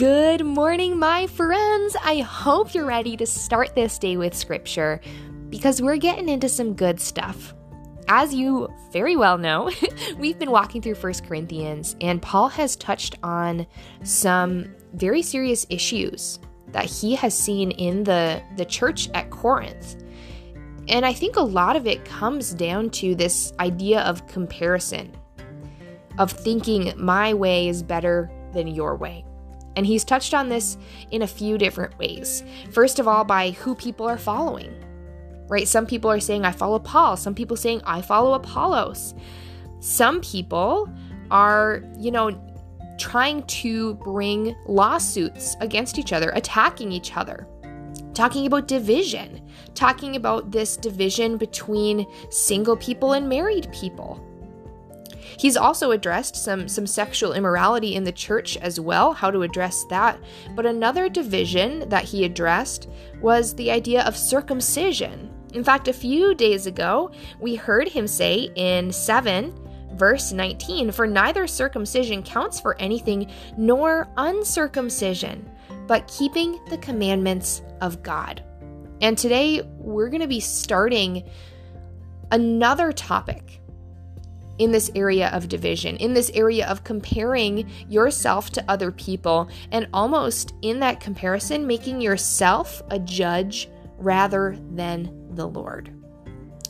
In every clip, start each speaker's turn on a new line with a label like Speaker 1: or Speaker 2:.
Speaker 1: Good morning, my friends. I hope you're ready to start this day with scripture because we're getting into some good stuff. As you very well know, we've been walking through First Corinthians, and Paul has touched on some very serious issues that he has seen in the, the church at Corinth. And I think a lot of it comes down to this idea of comparison, of thinking my way is better than your way. And he's touched on this in a few different ways. First of all, by who people are following, right? Some people are saying, I follow Paul. Some people saying, I follow Apollos. Some people are, you know, trying to bring lawsuits against each other, attacking each other, talking about division, talking about this division between single people and married people. He's also addressed some, some sexual immorality in the church as well, how to address that. But another division that he addressed was the idea of circumcision. In fact, a few days ago, we heard him say in 7, verse 19 For neither circumcision counts for anything, nor uncircumcision, but keeping the commandments of God. And today, we're going to be starting another topic in this area of division, in this area of comparing yourself to other people, and almost in that comparison, making yourself a judge rather than the Lord.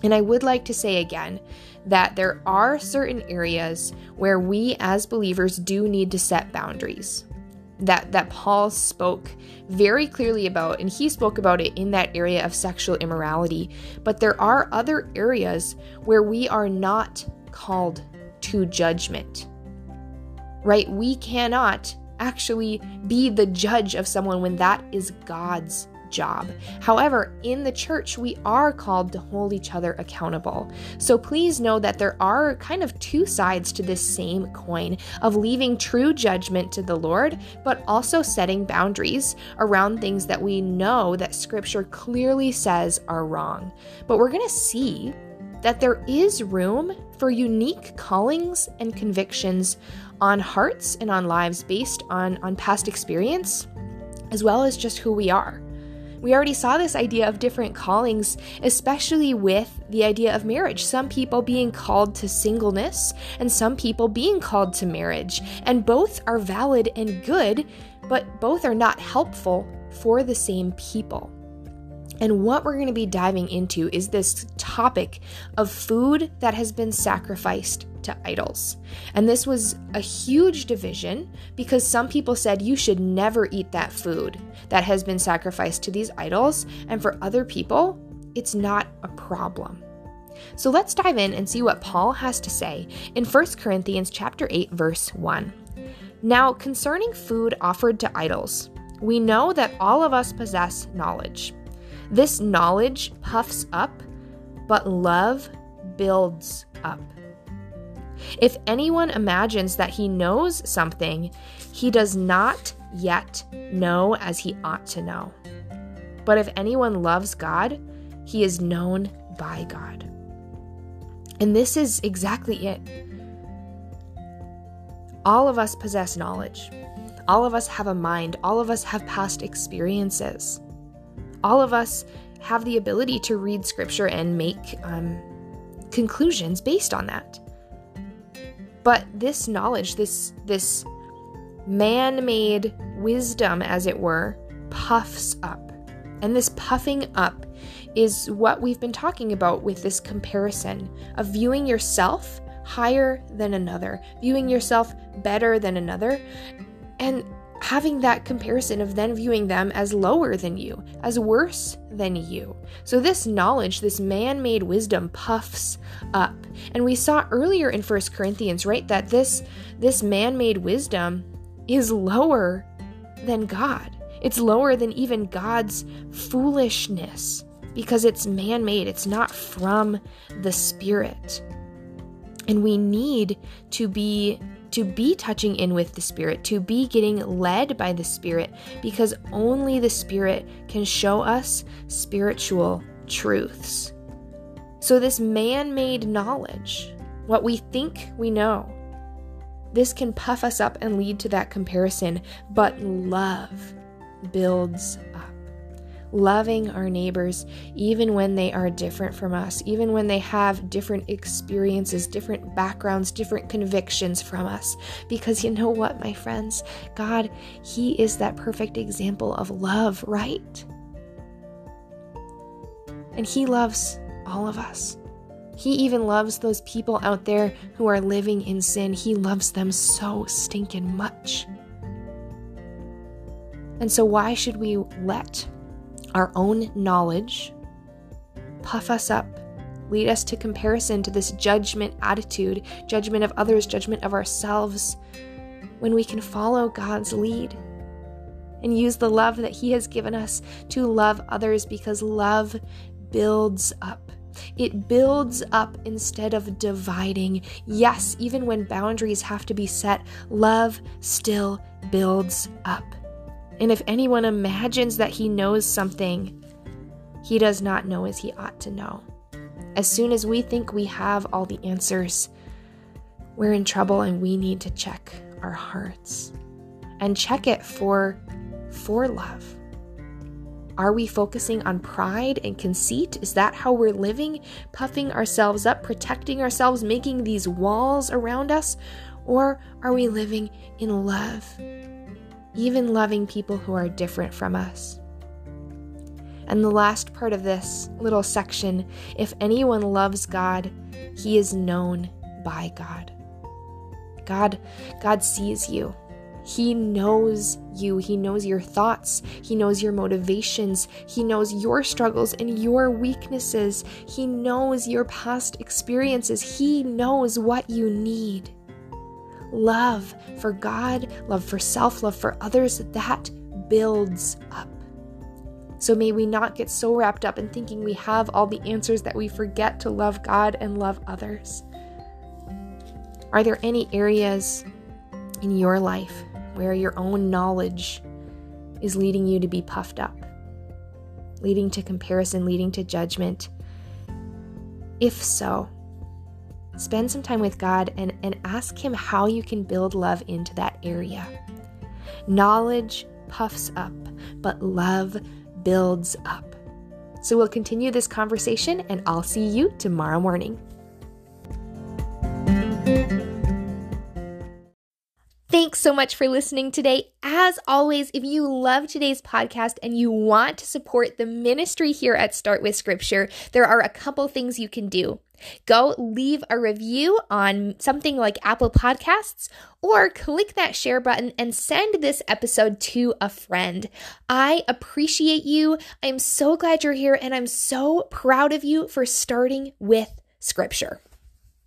Speaker 1: And I would like to say again that there are certain areas where we as believers do need to set boundaries. That, that Paul spoke very clearly about, and he spoke about it in that area of sexual immorality. But there are other areas where we are not called to judgment. Right? We cannot actually be the judge of someone when that is God's job. However, in the church, we are called to hold each other accountable. So please know that there are kind of two sides to this same coin of leaving true judgment to the Lord, but also setting boundaries around things that we know that Scripture clearly says are wrong. But we're going to see that there is room for unique callings and convictions on hearts and on lives based on, on past experience, as well as just who we are. We already saw this idea of different callings, especially with the idea of marriage. Some people being called to singleness, and some people being called to marriage. And both are valid and good, but both are not helpful for the same people. And what we're going to be diving into is this topic of food that has been sacrificed to idols. And this was a huge division because some people said you should never eat that food that has been sacrificed to these idols, and for other people, it's not a problem. So let's dive in and see what Paul has to say in 1 Corinthians chapter 8 verse 1. Now, concerning food offered to idols, we know that all of us possess knowledge. This knowledge puffs up, but love builds up. If anyone imagines that he knows something, he does not yet know as he ought to know. But if anyone loves God, he is known by God. And this is exactly it. All of us possess knowledge. All of us have a mind. All of us have past experiences all of us have the ability to read scripture and make um, conclusions based on that. But this knowledge, this this man-made wisdom, as it were, puffs up. And this puffing up is what we've been talking about with this comparison of viewing yourself higher than another, viewing yourself better than another. And having that comparison of then viewing them as lower than you, as worse than you. So this knowledge, this man-made wisdom puffs up. And we saw earlier in First Corinthians, right, that this this man-made wisdom is lower than God. It's lower than even God's foolishness. because it's man made, it's not from the Spirit. And we need to be to be touching in with the Spirit, to be getting led by the Spirit, because only the Spirit can show us spiritual truths. So, this man made knowledge, what we think we know, this can puff us up and lead to that comparison, but love builds up loving our neighbors even when they are different from us, even when they have different experiences, different backgrounds, different convictions from us. Because you know what, my friends? God, He is that perfect example of love, right? And He loves all of us. He even loves those people out there who are living in sin. He loves them so stinking much. And so, why should we let our own knowledge, puff us up, lead us to comparison to this judgment attitude, judgment of others, judgment of ourselves, when we can follow God's lead and use the love that He has given us to love others because love builds up. It builds up instead of dividing. Yes, even when boundaries have to be set, love still builds up. And if anyone imagines that he knows something, he does not know as he ought to know. As soon as we think we have all the answers, we're in trouble and we need to check our hearts and check it for for love. Are we focusing on pride and conceit? Is that how we're living? Puffing ourselves up, protecting ourselves, making these walls around us? Or are we living in love even loving people who are different from us. And the last part of this little section if anyone loves God, he is known by God. God God sees you. He knows you. He knows your thoughts. He knows your motivations. He knows your struggles and your weaknesses. He knows your past experiences. He knows what you need love for God, love for self, love for others, that builds up. So may we not get so wrapped up in thinking we have all the answers that we forget to love God and love others. Are there any areas in your life where your own knowledge is leading you to be puffed up, leading to comparison, leading to judgment? If so, spend some time with God and, and ask Him how you can build love into that area. Knowledge puffs up, but love builds up. So we'll continue this conversation, and I'll see you tomorrow morning. So much for listening today. As always, if you love today's podcast and you want to support the ministry here at Start with Scripture, there are a couple things you can do. Go leave a review on something like Apple Podcasts or click that share button and send this episode to a friend. I appreciate you. I'm so glad you're here and I'm so proud of you for starting with Scripture.